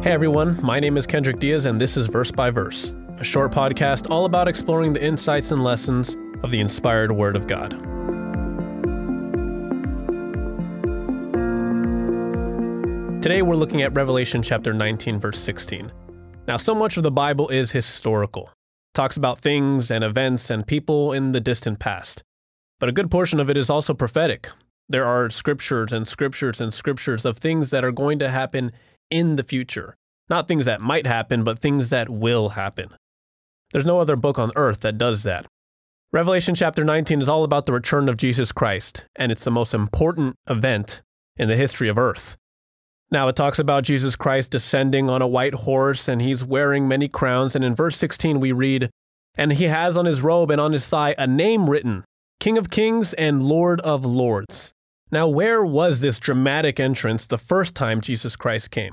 Hey everyone, my name is Kendrick Diaz, and this is Verse by Verse, a short podcast all about exploring the insights and lessons of the inspired Word of God. Today we're looking at Revelation chapter 19, verse 16. Now, so much of the Bible is historical, it talks about things and events and people in the distant past. But a good portion of it is also prophetic. There are scriptures and scriptures and scriptures of things that are going to happen in the future. Not things that might happen, but things that will happen. There's no other book on earth that does that. Revelation chapter 19 is all about the return of Jesus Christ, and it's the most important event in the history of earth. Now, it talks about Jesus Christ descending on a white horse, and he's wearing many crowns. And in verse 16, we read, And he has on his robe and on his thigh a name written King of Kings and Lord of Lords. Now, where was this dramatic entrance the first time Jesus Christ came?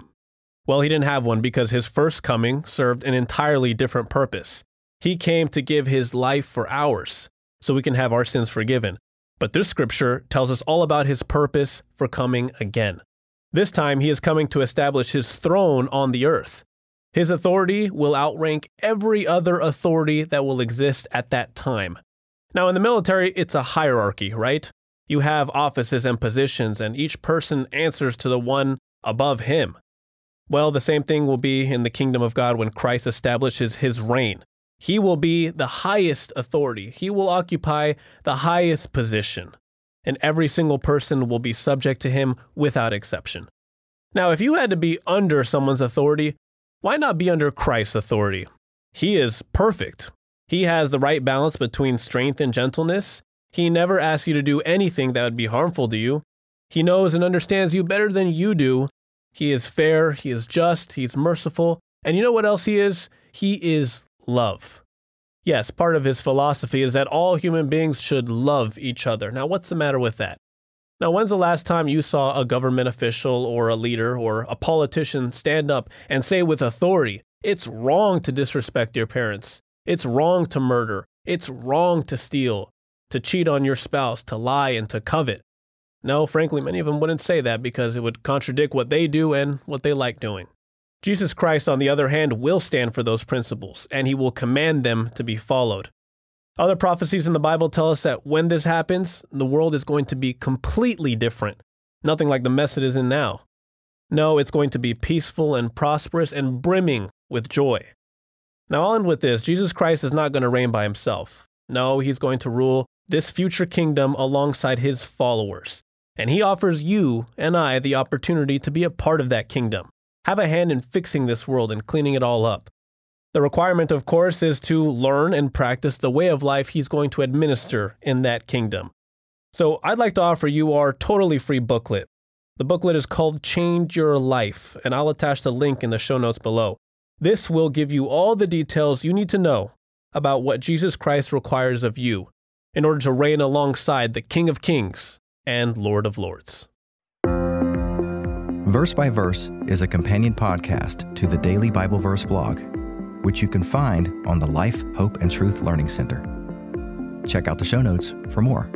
Well, he didn't have one because his first coming served an entirely different purpose. He came to give his life for ours, so we can have our sins forgiven. But this scripture tells us all about his purpose for coming again. This time, he is coming to establish his throne on the earth. His authority will outrank every other authority that will exist at that time. Now, in the military, it's a hierarchy, right? You have offices and positions, and each person answers to the one above him. Well, the same thing will be in the kingdom of God when Christ establishes his reign. He will be the highest authority, he will occupy the highest position, and every single person will be subject to him without exception. Now, if you had to be under someone's authority, why not be under Christ's authority? He is perfect. He has the right balance between strength and gentleness. He never asks you to do anything that would be harmful to you. He knows and understands you better than you do. He is fair, he is just, he's merciful, and you know what else he is? He is love. Yes, part of his philosophy is that all human beings should love each other. Now, what's the matter with that? Now, when's the last time you saw a government official or a leader or a politician stand up and say with authority, it's wrong to disrespect your parents, it's wrong to murder, it's wrong to steal, to cheat on your spouse, to lie, and to covet. No, frankly, many of them wouldn't say that because it would contradict what they do and what they like doing. Jesus Christ, on the other hand, will stand for those principles, and he will command them to be followed. Other prophecies in the Bible tell us that when this happens, the world is going to be completely different, nothing like the mess it is in now. No, it's going to be peaceful and prosperous and brimming with joy. Now, I'll end with this Jesus Christ is not going to reign by himself. No, he's going to rule this future kingdom alongside his followers. And he offers you and I the opportunity to be a part of that kingdom. Have a hand in fixing this world and cleaning it all up. The requirement, of course, is to learn and practice the way of life he's going to administer in that kingdom. So I'd like to offer you our totally free booklet. The booklet is called Change Your Life, and I'll attach the link in the show notes below. This will give you all the details you need to know about what Jesus Christ requires of you in order to reign alongside the King of Kings and Lord of Lords. Verse by Verse is a companion podcast to the Daily Bible Verse blog, which you can find on the Life, Hope, and Truth Learning Center. Check out the show notes for more.